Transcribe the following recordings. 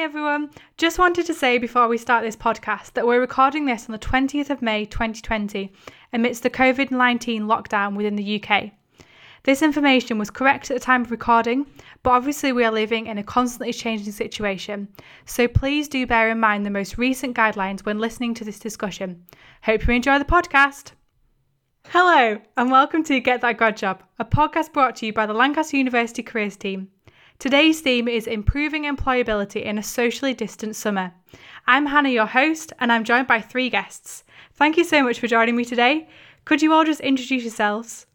Everyone. Just wanted to say before we start this podcast that we're recording this on the 20th of May 2020 amidst the COVID 19 lockdown within the UK. This information was correct at the time of recording, but obviously we are living in a constantly changing situation, so please do bear in mind the most recent guidelines when listening to this discussion. Hope you enjoy the podcast. Hello, and welcome to Get That Grad Job, a podcast brought to you by the Lancaster University Careers Team. Today's theme is improving employability in a socially distant summer. I'm Hannah, your host, and I'm joined by three guests. Thank you so much for joining me today. Could you all just introduce yourselves?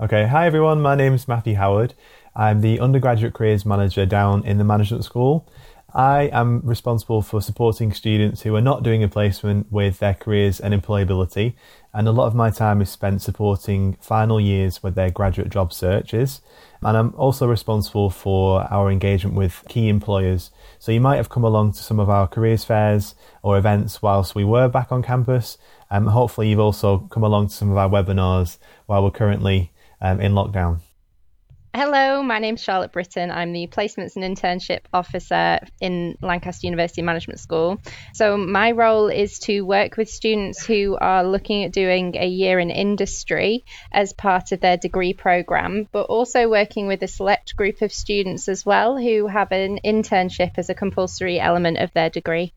Okay, hi everyone, my name is Matthew Howard. I'm the undergraduate careers manager down in the management school. I am responsible for supporting students who are not doing a placement with their careers and employability, and a lot of my time is spent supporting final years with their graduate job searches. And I'm also responsible for our engagement with key employers. So you might have come along to some of our careers fairs or events whilst we were back on campus. Um, hopefully, you've also come along to some of our webinars while we're currently um, in lockdown. Hello, my name's Charlotte Britton. I'm the Placements and Internship Officer in Lancaster University Management School. So, my role is to work with students who are looking at doing a year in industry as part of their degree programme, but also working with a select group of students as well who have an internship as a compulsory element of their degree.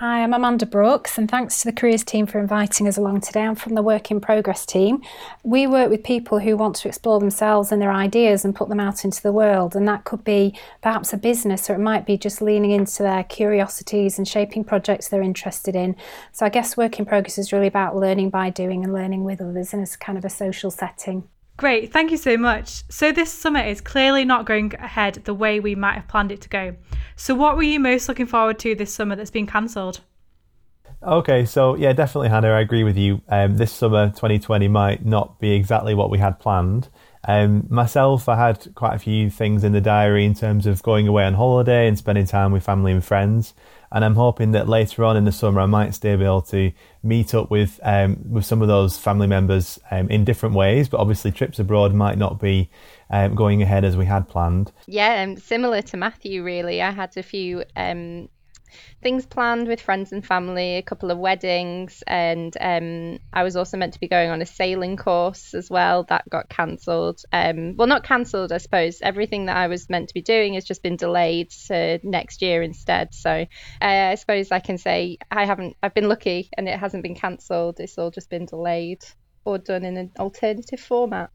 Hi, I'm Amanda Brooks, and thanks to the careers team for inviting us along today. I'm from the Work in Progress team. We work with people who want to explore themselves and their ideas and put them out into the world, and that could be perhaps a business or it might be just leaning into their curiosities and shaping projects they're interested in. So, I guess Work in Progress is really about learning by doing and learning with others in a kind of a social setting. Great, thank you so much. So, this summer is clearly not going ahead the way we might have planned it to go. So, what were you most looking forward to this summer that's been cancelled? Okay, so yeah, definitely, Hannah, I agree with you. Um, this summer 2020 might not be exactly what we had planned. Um, myself, I had quite a few things in the diary in terms of going away on holiday and spending time with family and friends and I'm hoping that later on in the summer I might still be able to meet up with um, with some of those family members um, in different ways. But obviously, trips abroad might not be um, going ahead as we had planned. Yeah, um, similar to Matthew, really. I had a few um, things planned with friends and family, a couple of weddings, and um, I was also meant to be going on a sailing course as well. That got cancelled. Um, well, not cancelled, I suppose. Everything that I was meant to be doing has just been delayed to next year instead. So uh, I suppose I can say I haven't. I've been lucky, and it hasn't been cancelled. It's all just been delayed or done in an alternative format.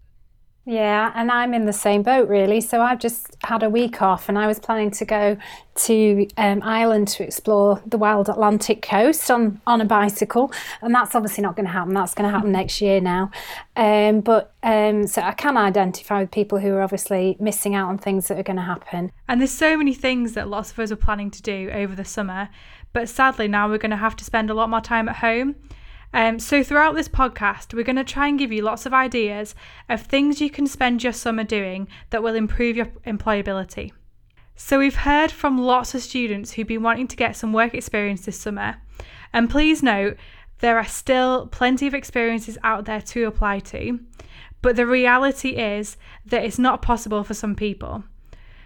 Yeah, and I'm in the same boat really. So I've just had a week off and I was planning to go to um, Ireland to explore the wild Atlantic coast on, on a bicycle. And that's obviously not going to happen. That's going to happen next year now. Um, but um, so I can identify with people who are obviously missing out on things that are going to happen. And there's so many things that lots of us are planning to do over the summer. But sadly, now we're going to have to spend a lot more time at home. Um, so, throughout this podcast, we're going to try and give you lots of ideas of things you can spend your summer doing that will improve your employability. So, we've heard from lots of students who've been wanting to get some work experience this summer. And please note, there are still plenty of experiences out there to apply to, but the reality is that it's not possible for some people.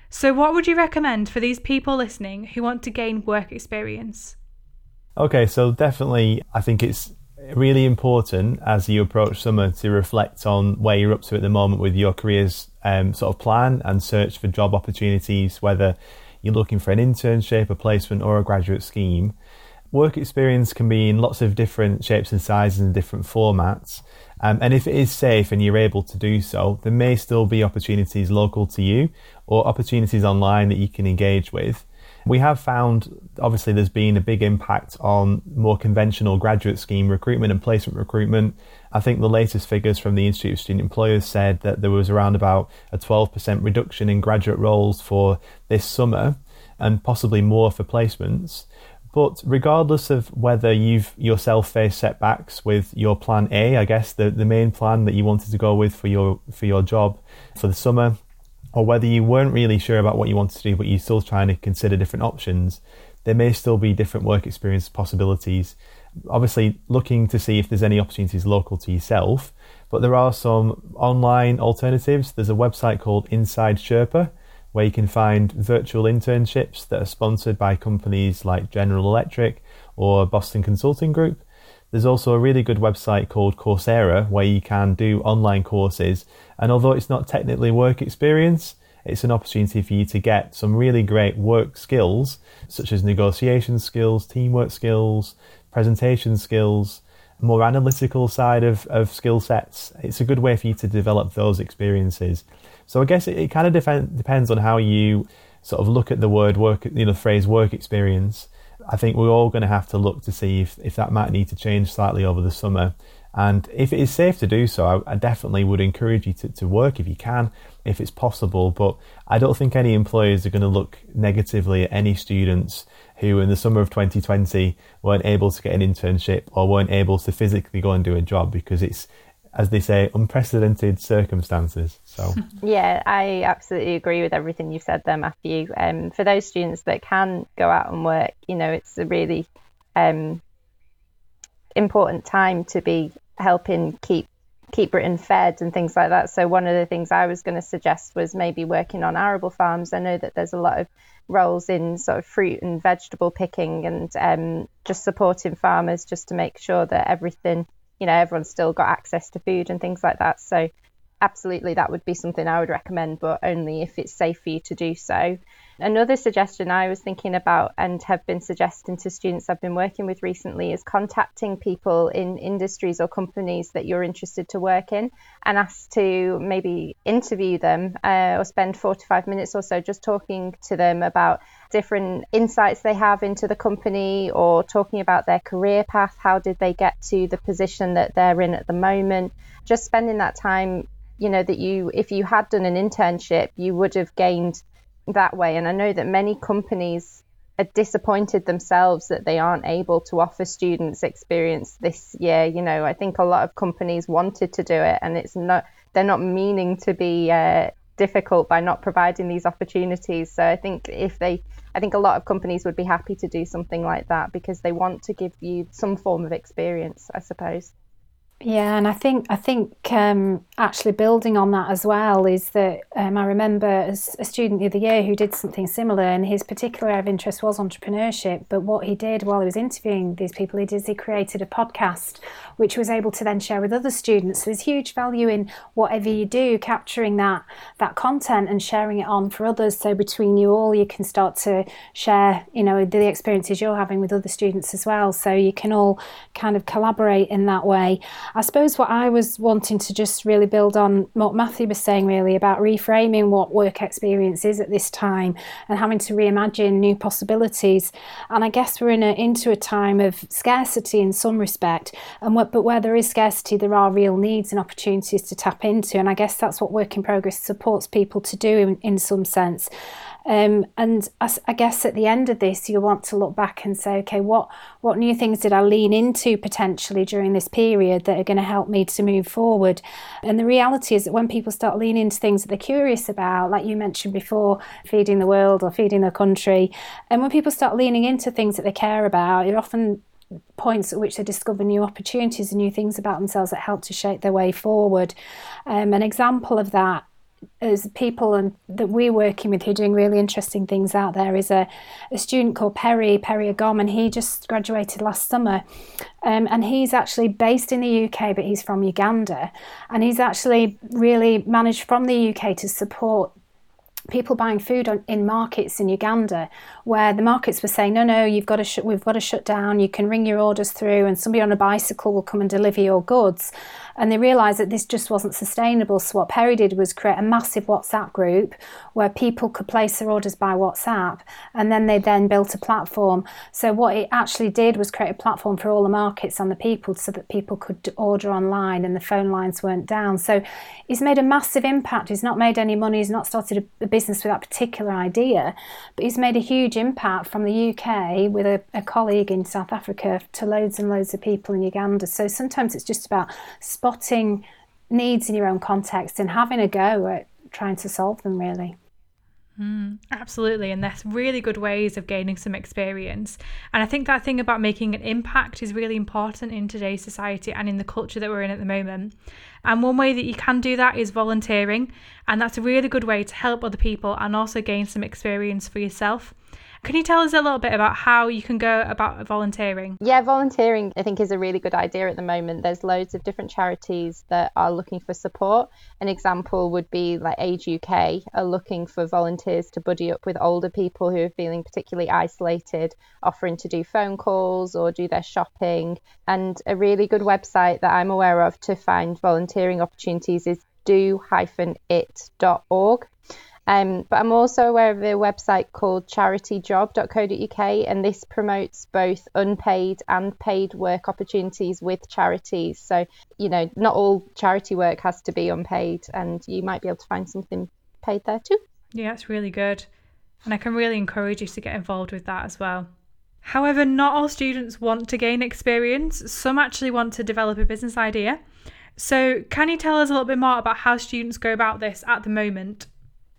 So, what would you recommend for these people listening who want to gain work experience? Okay, so definitely, I think it's really important as you approach summer to reflect on where you're up to at the moment with your careers um, sort of plan and search for job opportunities, whether you're looking for an internship, a placement, or a graduate scheme. Work experience can be in lots of different shapes and sizes and different formats. Um, and if it is safe and you're able to do so, there may still be opportunities local to you or opportunities online that you can engage with. We have found, obviously, there's been a big impact on more conventional graduate scheme recruitment and placement recruitment. I think the latest figures from the Institute of Student Employers said that there was around about a 12% reduction in graduate roles for this summer and possibly more for placements. But regardless of whether you've yourself faced setbacks with your plan A, I guess the, the main plan that you wanted to go with for your for your job for the summer, or whether you weren't really sure about what you wanted to do, but you're still trying to consider different options, there may still be different work experience possibilities. Obviously, looking to see if there's any opportunities local to yourself, but there are some online alternatives. There's a website called Inside Sherpa where you can find virtual internships that are sponsored by companies like General Electric or Boston Consulting Group. There's also a really good website called Coursera where you can do online courses. And although it's not technically work experience, it's an opportunity for you to get some really great work skills, such as negotiation skills, teamwork skills, presentation skills, more analytical side of, of skill sets. It's a good way for you to develop those experiences. So I guess it, it kind of def- depends on how you sort of look at the word work, you know, the phrase work experience. I think we're all going to have to look to see if, if that might need to change slightly over the summer. And if it is safe to do so, I, I, definitely would encourage you to, to work if you can, if it's possible. But I don't think any employers are going to look negatively at any students who, in the summer of 2020, weren't able to get an internship or weren't able to physically go and do a job because it's as they say, unprecedented circumstances. So, yeah, I absolutely agree with everything you've said there, Matthew. Um, for those students that can go out and work, you know, it's a really um, important time to be helping keep keep Britain fed and things like that. So one of the things I was going to suggest was maybe working on arable farms. I know that there's a lot of roles in sort of fruit and vegetable picking and um, just supporting farmers just to make sure that everything you know everyone's still got access to food and things like that so absolutely that would be something i would recommend but only if it's safe for you to do so another suggestion i was thinking about and have been suggesting to students i've been working with recently is contacting people in industries or companies that you're interested to work in and ask to maybe interview them uh, or spend 45 minutes or so just talking to them about different insights they have into the company or talking about their career path. How did they get to the position that they're in at the moment? Just spending that time, you know, that you, if you had done an internship, you would have gained that way. And I know that many companies are disappointed themselves that they aren't able to offer students experience this year. You know, I think a lot of companies wanted to do it and it's not, they're not meaning to be uh, difficult by not providing these opportunities. So I think if they, I think a lot of companies would be happy to do something like that because they want to give you some form of experience, I suppose. Yeah, and I think I think um, actually building on that as well is that um, I remember as a student the other year who did something similar, and his particular area of interest was entrepreneurship. But what he did while he was interviewing these people, he did he created a podcast which he was able to then share with other students. So there's huge value in whatever you do, capturing that that content and sharing it on for others. So between you all, you can start to share, you know, the experiences you're having with other students as well. So you can all kind of collaborate in that way. I suppose what I was wanting to just really build on what Matthew was saying, really about reframing what work experience is at this time and having to reimagine new possibilities. And I guess we're in a, into a time of scarcity in some respect, and what, but where there is scarcity, there are real needs and opportunities to tap into. And I guess that's what work in progress supports people to do in, in some sense. Um, and I, I, guess at the end of this, you want to look back and say, okay, what what new things did I lean into potentially during this period that are going to help me to move forward? And the reality is that when people start leaning into things that they're curious about, like you mentioned before, feeding the world or feeding the country, and when people start leaning into things that they care about, it often points at which they discover new opportunities and new things about themselves that help to shape their way forward. Um, an example of that as people and that we're working with who are doing really interesting things out there is a, a student called Perry Perry Agom and he just graduated last summer. Um, and he's actually based in the UK but he's from Uganda. And he's actually really managed from the UK to support people buying food on, in markets in Uganda, where the markets were saying, "No, no, you've got to sh- we've got to shut down. You can ring your orders through, and somebody on a bicycle will come and deliver your goods." And they realised that this just wasn't sustainable. So what Perry did was create a massive WhatsApp group where people could place their orders by WhatsApp, and then they then built a platform. So what it actually did was create a platform for all the markets and the people, so that people could order online, and the phone lines weren't down. So he's made a massive impact. He's not made any money. He's not started a, a business with that particular idea, but he's made a huge impact from the UK with a, a colleague in South Africa to loads and loads of people in Uganda. So sometimes it's just about spotting needs in your own context and having a go at trying to solve them, really. Mm, absolutely. And there's really good ways of gaining some experience. And I think that thing about making an impact is really important in today's society and in the culture that we're in at the moment. And one way that you can do that is volunteering. And that's a really good way to help other people and also gain some experience for yourself. Can you tell us a little bit about how you can go about volunteering? Yeah, volunteering I think is a really good idea at the moment. There's loads of different charities that are looking for support. An example would be like Age UK are looking for volunteers to buddy up with older people who are feeling particularly isolated, offering to do phone calls or do their shopping. And a really good website that I'm aware of to find volunteering opportunities is do-it.org. Um, but I'm also aware of a website called charityjob.co.uk, and this promotes both unpaid and paid work opportunities with charities. So, you know, not all charity work has to be unpaid, and you might be able to find something paid there too. Yeah, that's really good. And I can really encourage you to get involved with that as well. However, not all students want to gain experience, some actually want to develop a business idea. So, can you tell us a little bit more about how students go about this at the moment?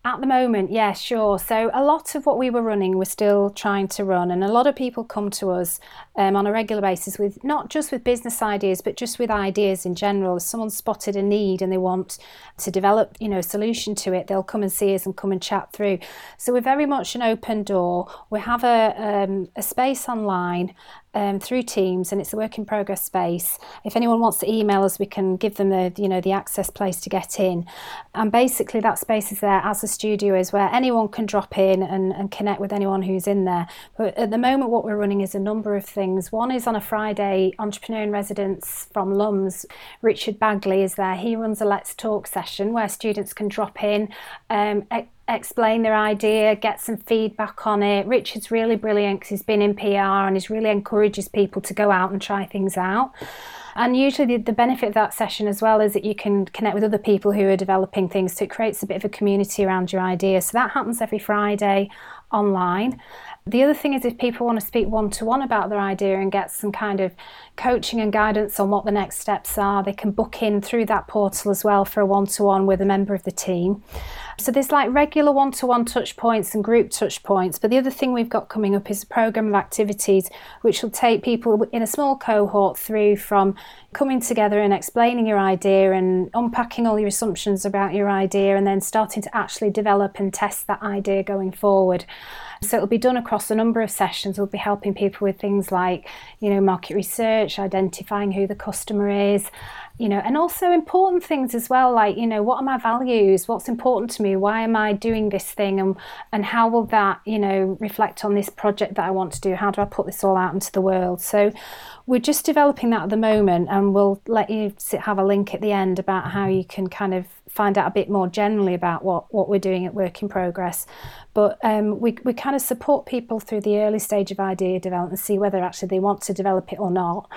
At the moment, yeah, sure. So a lot of what we were running, we're still trying to run, and a lot of people come to us um, on a regular basis with not just with business ideas, but just with ideas in general. If someone's spotted a need and they want to develop, you know, a solution to it, they'll come and see us and come and chat through. So we're very much an open door. We have a um, a space online um, through Teams, and it's a work in progress space. If anyone wants to email us, we can give them the you know the access place to get in. And basically, that space is there as a studio, is where anyone can drop in and, and connect with anyone who's in there. But at the moment, what we're running is a number of things. One is on a Friday, entrepreneur in residence from LUMS, Richard Bagley is there. He runs a Let's Talk session where students can drop in. Um, explain their idea, get some feedback on it. Richard's really brilliant because he's been in PR and he really encourages people to go out and try things out. And usually, the, the benefit of that session as well is that you can connect with other people who are developing things. So it creates a bit of a community around your idea. So that happens every Friday online. The other thing is if people want to speak one to one about their idea and get some kind of coaching and guidance on what the next steps are, they can book in through that portal as well for a one to one with a member of the team. So there's like regular one to one touch points and group touch points. But the other thing we've got coming up is a program of activities which will take people in a small cohort through from coming together and explaining your idea and unpacking all your assumptions about your idea and then starting to actually develop and test that idea going forward. So it'll be done across a number of sessions. We'll be helping people with things like, you know, market research, identifying who the customer is, you know, and also important things as well, like, you know, what are my values? What's important to me? Why am I doing this thing? And, and how will that, you know, reflect on this project that I want to do? How do I put this all out into the world? So we're just developing that at the moment, and we'll let you have a link at the end about how you can kind of find out a bit more generally about what, what we're doing at Work in Progress. But um, we, we kind of support people through the early stage of idea development see whether actually they want to develop it or not.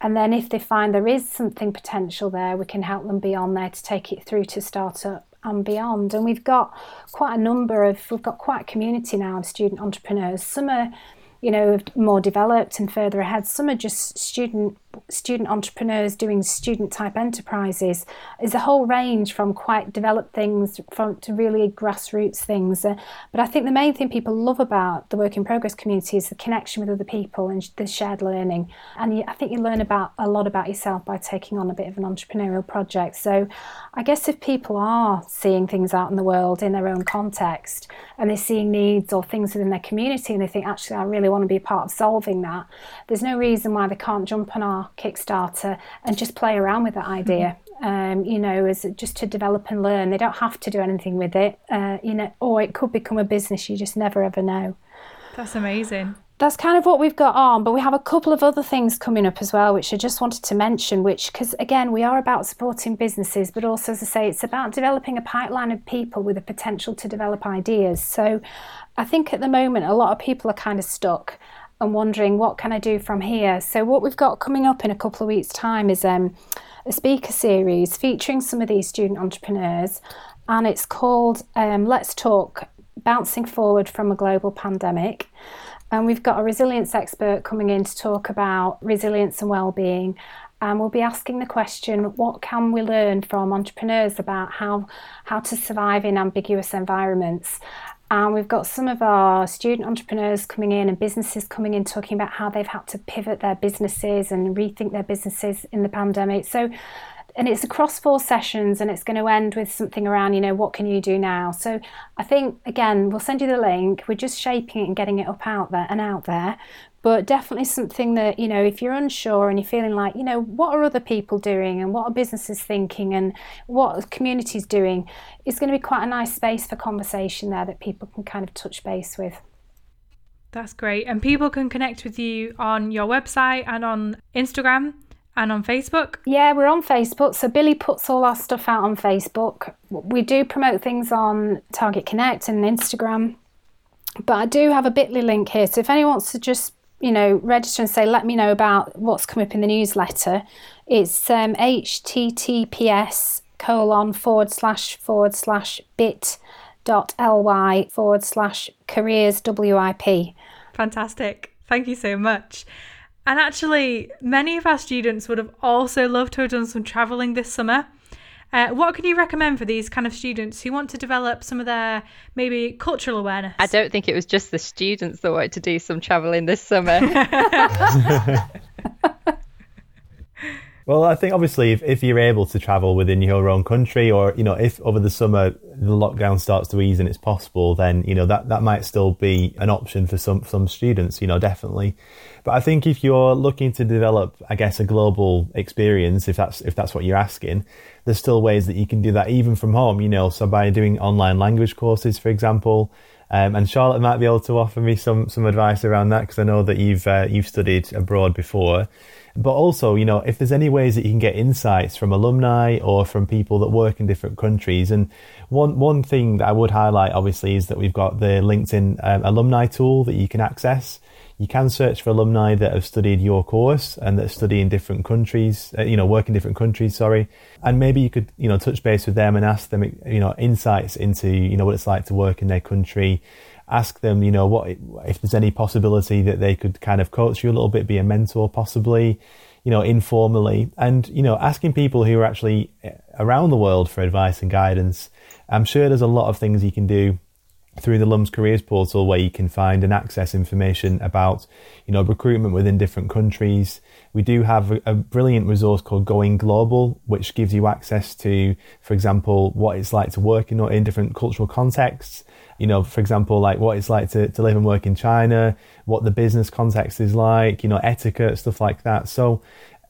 And then if they find there is something potential there, we can help them beyond there to take it through to startup and beyond. And we've got quite a number of, we've got quite a community now of student entrepreneurs. Some are you know, more developed and further ahead. Some are just student student entrepreneurs doing student type enterprises. is a whole range from quite developed things from to really grassroots things. Uh, but I think the main thing people love about the work in progress community is the connection with other people and the shared learning. And you, I think you learn about a lot about yourself by taking on a bit of an entrepreneurial project. So I guess if people are seeing things out in the world in their own context and they're seeing needs or things within their community and they think actually I really want to be part of solving that, there's no reason why they can't jump on our Kickstarter and just play around with that idea. Mm-hmm. Um, you know, as just to develop and learn. They don't have to do anything with it, uh, you know, or it could become a business. You just never ever know. That's amazing. That's kind of what we've got on, but we have a couple of other things coming up as well, which I just wanted to mention. Which, because again, we are about supporting businesses, but also, as I say, it's about developing a pipeline of people with the potential to develop ideas. So, I think at the moment, a lot of people are kind of stuck and wondering what can I do from here. So what we've got coming up in a couple of weeks' time is um, a speaker series featuring some of these student entrepreneurs, and it's called um, Let's Talk: Bouncing Forward from a Global Pandemic. And we've got a resilience expert coming in to talk about resilience and well-being. And we'll be asking the question, what can we learn from entrepreneurs about how how to survive in ambiguous environments? And we've got some of our student entrepreneurs coming in and businesses coming in talking about how they've had to pivot their businesses and rethink their businesses in the pandemic. So and it's across four sessions and it's going to end with something around you know what can you do now? So i think again we'll send you the link. We're just shaping it and getting it up out there and out there but definitely something that you know if you're unsure and you're feeling like you know what are other people doing and what are businesses thinking and what communities doing it's going to be quite a nice space for conversation there that people can kind of touch base with that's great and people can connect with you on your website and on instagram and on Facebook? Yeah, we're on Facebook. So Billy puts all our stuff out on Facebook. We do promote things on Target Connect and Instagram. But I do have a bit.ly link here. So if anyone wants to just, you know, register and say, let me know about what's come up in the newsletter, it's um, https colon forward slash forward slash bit dot ly forward slash careers WIP. Fantastic. Thank you so much. And actually, many of our students would have also loved to have done some travelling this summer. Uh, what can you recommend for these kind of students who want to develop some of their maybe cultural awareness? I don't think it was just the students that wanted to do some travelling this summer. Well, I think obviously if, if you're able to travel within your own country or, you know, if over the summer the lockdown starts to ease and it's possible, then, you know, that, that might still be an option for some, some students, you know, definitely. But I think if you're looking to develop, I guess, a global experience, if that's, if that's what you're asking, there's still ways that you can do that even from home, you know, so by doing online language courses, for example, um, and Charlotte might be able to offer me some, some advice around that because I know that you've, uh, you've studied abroad before. But also, you know, if there's any ways that you can get insights from alumni or from people that work in different countries, and one one thing that I would highlight, obviously, is that we've got the LinkedIn um, alumni tool that you can access. You can search for alumni that have studied your course and that study in different countries, uh, you know, work in different countries, sorry. And maybe you could, you know, touch base with them and ask them, you know, insights into, you know, what it's like to work in their country ask them, you know, what if there's any possibility that they could kind of coach you a little bit, be a mentor possibly, you know, informally, and you know, asking people who are actually eh, around the world for advice and guidance. I'm sure there's a lot of things you can do through the LUMS Careers portal where you can find and access information about, you know, recruitment within different countries. We do have a, brilliant resource called Going Global, which gives you access to, for example, what it's like to work in, in different cultural contexts you know, for example, like what it's like to, to live and work in China, what the business context is like, you know, etiquette, stuff like that. So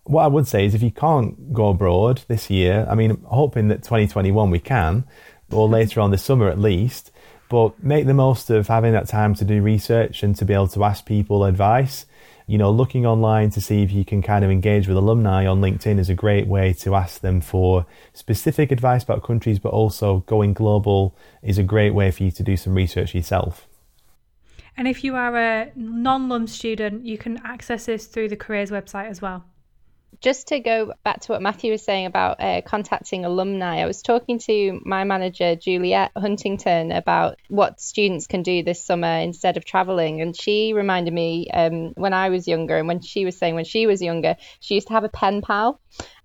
what I would say is if you can't go abroad this year, I mean, hoping that 2021 we can, or mm-hmm. later on this summer at least, but make the most of having that time to do research and to be able to ask people advice you know, looking online to see if you can kind of engage with alumni on LinkedIn is a great way to ask them for specific advice about countries, but also going global is a great way for you to do some research yourself. And if you are a non LUM student, you can access this through the careers website as well just to go back to what Matthew was saying about uh, contacting alumni, I was talking to my manager, Juliet Huntington, about what students can do this summer instead of traveling. And she reminded me um, when I was younger, and when she was saying when she was younger, she used to have a pen pal.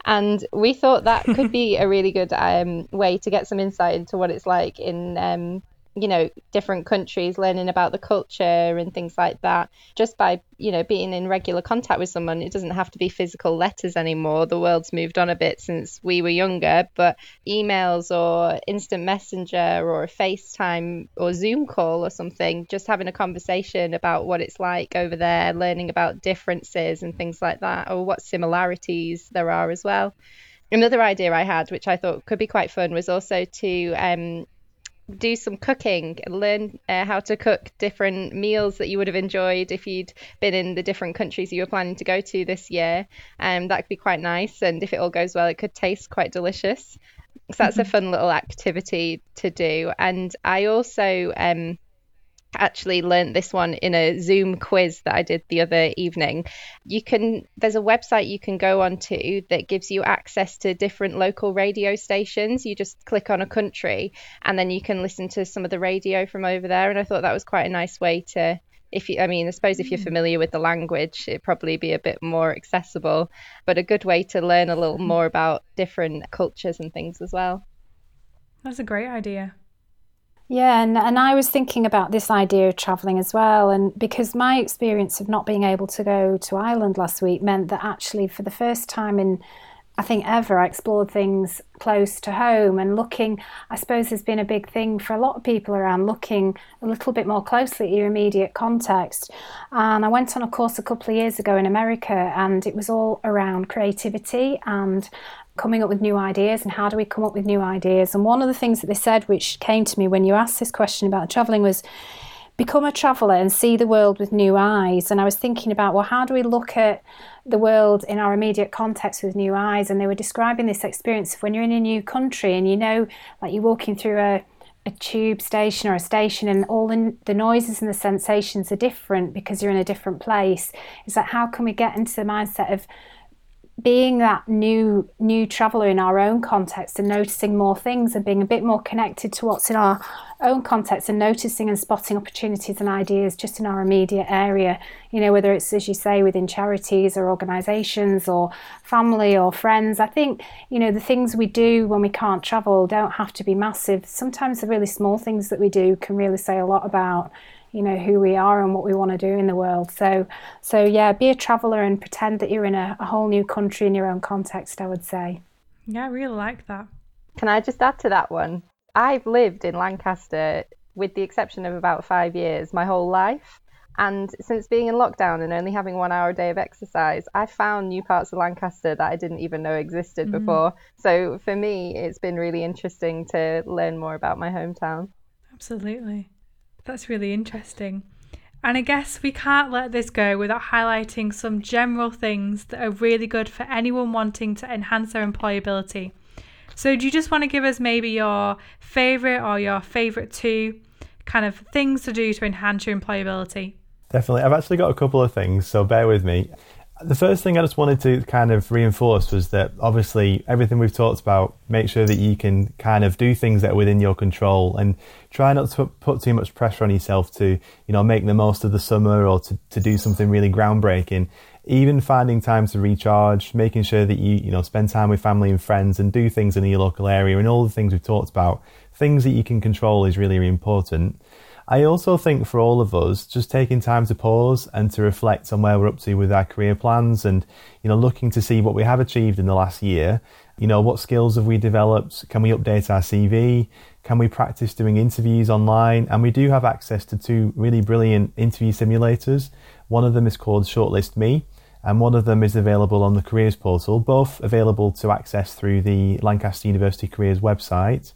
And we thought that could be a really good um, way to get some insight into what it's like in um, you know different countries learning about the culture and things like that. Just by you know being in regular contact with someone it doesn't have to be physical letters anymore. The world's moved on a bit since we were younger but emails or instant messenger or a facetime or zoom call or something just having a conversation about what it's like over there learning about differences and things like that or what similarities there are as well. Another idea I had, which I thought could be quite fun, was also to um, do some cooking and learn uh, how to cook different meals that you would have enjoyed if you'd been in the different countries you were planning to go to this year. Um, that could be quite nice, and if it all goes well, it could taste quite delicious. So that's mm-hmm. a fun little activity to do. And I also um, actually learned this one in a Zoom quiz that I did the other evening. You can there's a website you can go onto that gives you access to different local radio stations. You just click on a country and then you can listen to some of the radio from over there and I thought that was quite a nice way to if you I mean I suppose if you're mm. familiar with the language it'd probably be a bit more accessible, but a good way to learn a little mm. more about different cultures and things as well. That's a great idea. Yeah, and, and I was thinking about this idea of travelling as well. And because my experience of not being able to go to Ireland last week meant that actually, for the first time in I think ever I explored things close to home and looking, I suppose has been a big thing for a lot of people around looking a little bit more closely at your immediate context. And I went on a course a couple of years ago in America and it was all around creativity and coming up with new ideas and how do we come up with new ideas. And one of the things that they said, which came to me when you asked this question about traveling, was become a traveller and see the world with new eyes. And I was thinking about, well, how do we look at the world in our immediate context with new eyes? And they were describing this experience of when you're in a new country and you know, like you're walking through a, a tube station or a station and all the, the noises and the sensations are different because you're in a different place. Is that how can we get into the mindset of being that new new traveller in our own context and noticing more things and being a bit more connected to what's in our own context and noticing and spotting opportunities and ideas just in our immediate area you know whether it's as you say within charities or organizations or family or friends i think you know the things we do when we can't travel don't have to be massive. Sometimes the really small things that we do can really say a lot about you know who we are and what we want to do in the world so so yeah be a traveler and pretend that you're in a, a whole new country in your own context i would say yeah i really like that can i just add to that one i've lived in lancaster with the exception of about five years my whole life and since being in lockdown and only having one hour a day of exercise, I found new parts of Lancaster that I didn't even know existed mm-hmm. before. So for me, it's been really interesting to learn more about my hometown. Absolutely. That's really interesting. And I guess we can't let this go without highlighting some general things that are really good for anyone wanting to enhance their employability. So, do you just want to give us maybe your favourite or your favourite two kind of things to do to enhance your employability? Definitely. I've actually got a couple of things, so bear with me the first thing I just wanted to kind of reinforce was that obviously everything we've talked about, make sure that you can kind of do things that are within your control and try not to put too much pressure on yourself to, you know, make the most of the summer or to, to do something really groundbreaking. Even finding time to recharge, making sure that you, you know, spend time with family and friends and do things in your local area and all the things we've talked about, things that you can control is really, really important. I also think for all of us, just taking time to pause and to reflect on where we're up to with our career plans and, you know, looking to see what we have achieved in the last year. You know, what skills have we developed? Can we update our CV? Can we practice doing interviews online? And we do have access to two really brilliant interview simulators. One of them is called Shortlist Me, and one of them is available on the careers portal, both available to access through the Lancaster University Careers website.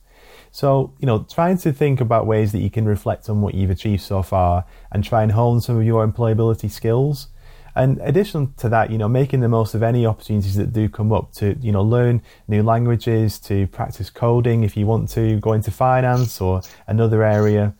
So, you know, trying to think about ways that you can reflect on what you've achieved so far and try and hone some of your employability skills. And addition to that, you know, making the most of any opportunities that do come up to, you know, learn new languages, to practice coding if you want to go into finance or another area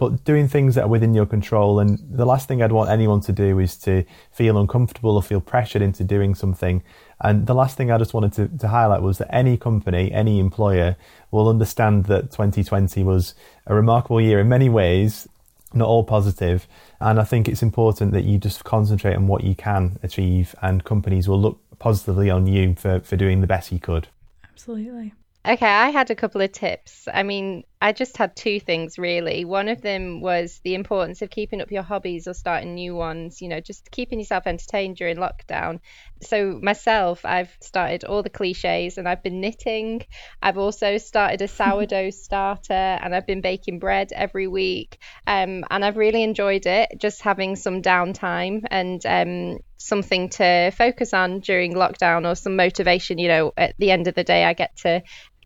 but doing things that are within your control. And the last thing I'd want anyone to do is to feel uncomfortable or feel pressured into doing something. And the last thing I just wanted to, to highlight was that any company, any employer will understand that 2020 was a remarkable year in many ways, not all positive. And I think it's important that you just concentrate on what you can achieve, and companies will look positively on you for, for doing the best you could. Absolutely. Okay, I had a couple of tips. I mean, I just had two things really. One of them was the importance of keeping up your hobbies or starting new ones, you know, just keeping yourself entertained during lockdown. So, myself, I've started all the cliches and I've been knitting. I've also started a sourdough starter and I've been baking bread every week. Um, and I've really enjoyed it, just having some downtime and um, something to focus on during lockdown or some motivation. You know, at the end of the day, I get to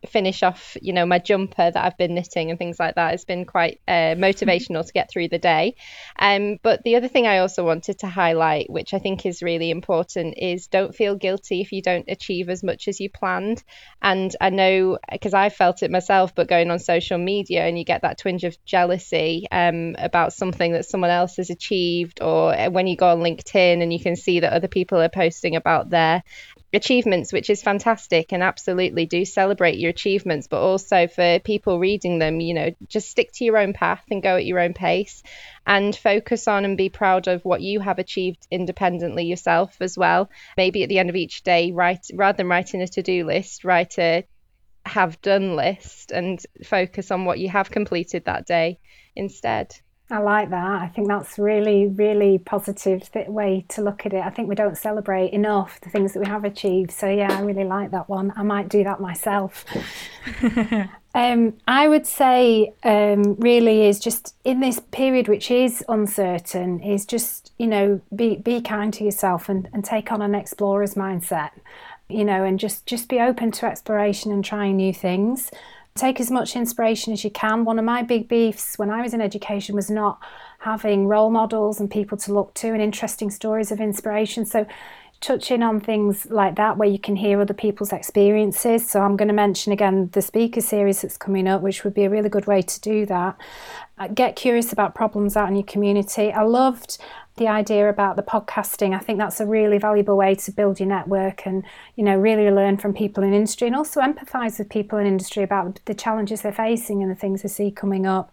finish off, you know, my jumper that I've been knitting and things like that. It's been quite uh, motivational to get through the day. Um, but the other thing I also wanted to highlight, which I think is really important, is don't feel guilty if you don't achieve as much as you planned. And I know because I felt it myself, but going on social media and you get that twinge of jealousy um, about something that someone else has achieved, or when you go on LinkedIn and you can see that other people are posting about their achievements, which is fantastic, and absolutely do celebrate your achievements, but also for people reading them, you know, just stick to your own path and go at your own pace and focus on and be proud of what you have achieved independently yourself as well. Maybe at the end of each day, write rather than writing a to do list, write a have done list and focus on what you have completed that day instead. I like that. I think that's really, really positive way to look at it. I think we don't celebrate enough the things that we have achieved. So yeah, I really like that one. I might do that myself. um, I would say um, really is just in this period which is uncertain is just you know be be kind to yourself and, and take on an explorer's mindset. You know, and just just be open to exploration and trying new things take as much inspiration as you can. One of my big beefs when I was in education was not having role models and people to look to and interesting stories of inspiration. So, touching on things like that where you can hear other people's experiences. So, I'm going to mention again the speaker series that's coming up, which would be a really good way to do that. Uh, get curious about problems out in your community. I loved the idea about the podcasting. I think that's a really valuable way to build your network and, you know, really learn from people in industry and also empathize with people in industry about the challenges they're facing and the things they see coming up.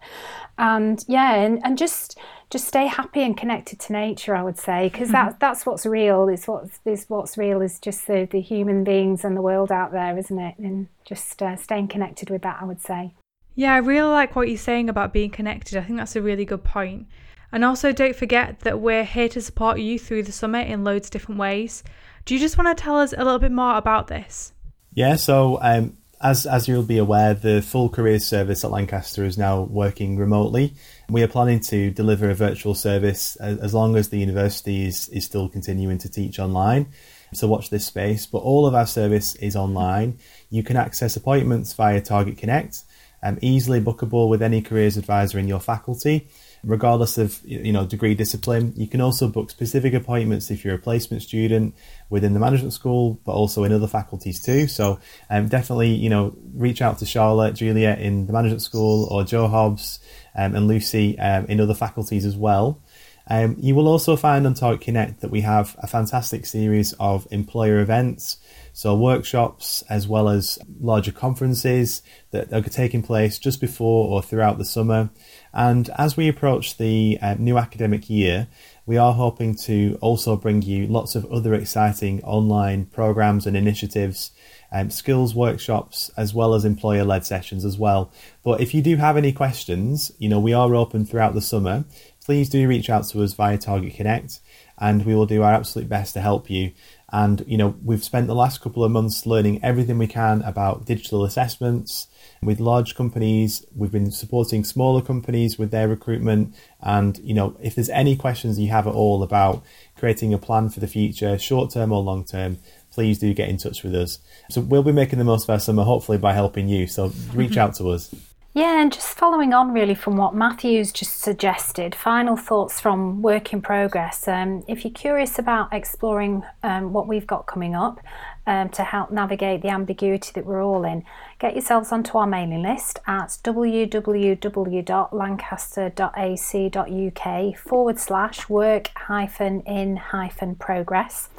And yeah, and, and just just stay happy and connected to nature, I would say, because mm-hmm. that that's what's real. Is what's is what's real is just the, the human beings and the world out there, isn't it? And just uh, staying connected with that, I would say. Yeah, I really like what you're saying about being connected. I think that's a really good point. And also, don't forget that we're here to support you through the summer in loads of different ways. Do you just want to tell us a little bit more about this? Yeah, so um, as, as you'll be aware, the full careers service at Lancaster is now working remotely. We are planning to deliver a virtual service as, as long as the university is, is still continuing to teach online. So watch this space. But all of our service is online. You can access appointments via Target Connect, um, easily bookable with any careers advisor in your faculty regardless of you know degree discipline. You can also book specific appointments if you're a placement student within the management school, but also in other faculties too. So um, definitely you know reach out to Charlotte, Juliet in the management school, or Joe Hobbs um, and Lucy um, in other faculties as well. Um, you will also find on Target Connect that we have a fantastic series of employer events, so workshops as well as larger conferences that are taking place just before or throughout the summer. And as we approach the uh, new academic year, we are hoping to also bring you lots of other exciting online programs and initiatives, um, skills workshops, as well as employer led sessions as well. But if you do have any questions, you know, we are open throughout the summer. Please do reach out to us via Target Connect and we will do our absolute best to help you. And, you know, we've spent the last couple of months learning everything we can about digital assessments, with large companies. We've been supporting smaller companies with their recruitment. And, you know, if there's any questions you have at all about creating a plan for the future, short term or long term, please do get in touch with us. So we'll be making the most of our summer, hopefully by helping you. So reach out to us. Yeah, and just following on really from what Matthew's just suggested, final thoughts from work in progress. Um, if you're curious about exploring um, what we've got coming up um, to help navigate the ambiguity that we're all in, get yourselves onto our mailing list at www.lancaster.ac.uk forward slash work hyphen in hyphen progress.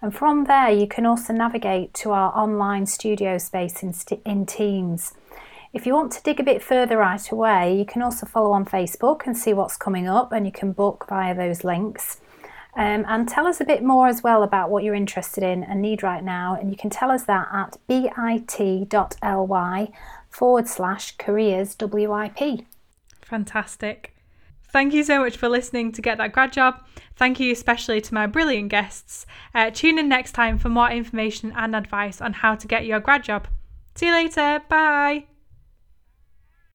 And from there, you can also navigate to our online studio space in, in Teams. If you want to dig a bit further right away, you can also follow on Facebook and see what's coming up, and you can book via those links. Um, and tell us a bit more as well about what you're interested in and need right now. And you can tell us that at bit.ly forward slash careers WIP. Fantastic. Thank you so much for listening to Get That Grad Job. Thank you especially to my brilliant guests. Uh, tune in next time for more information and advice on how to get your grad job. See you later. Bye.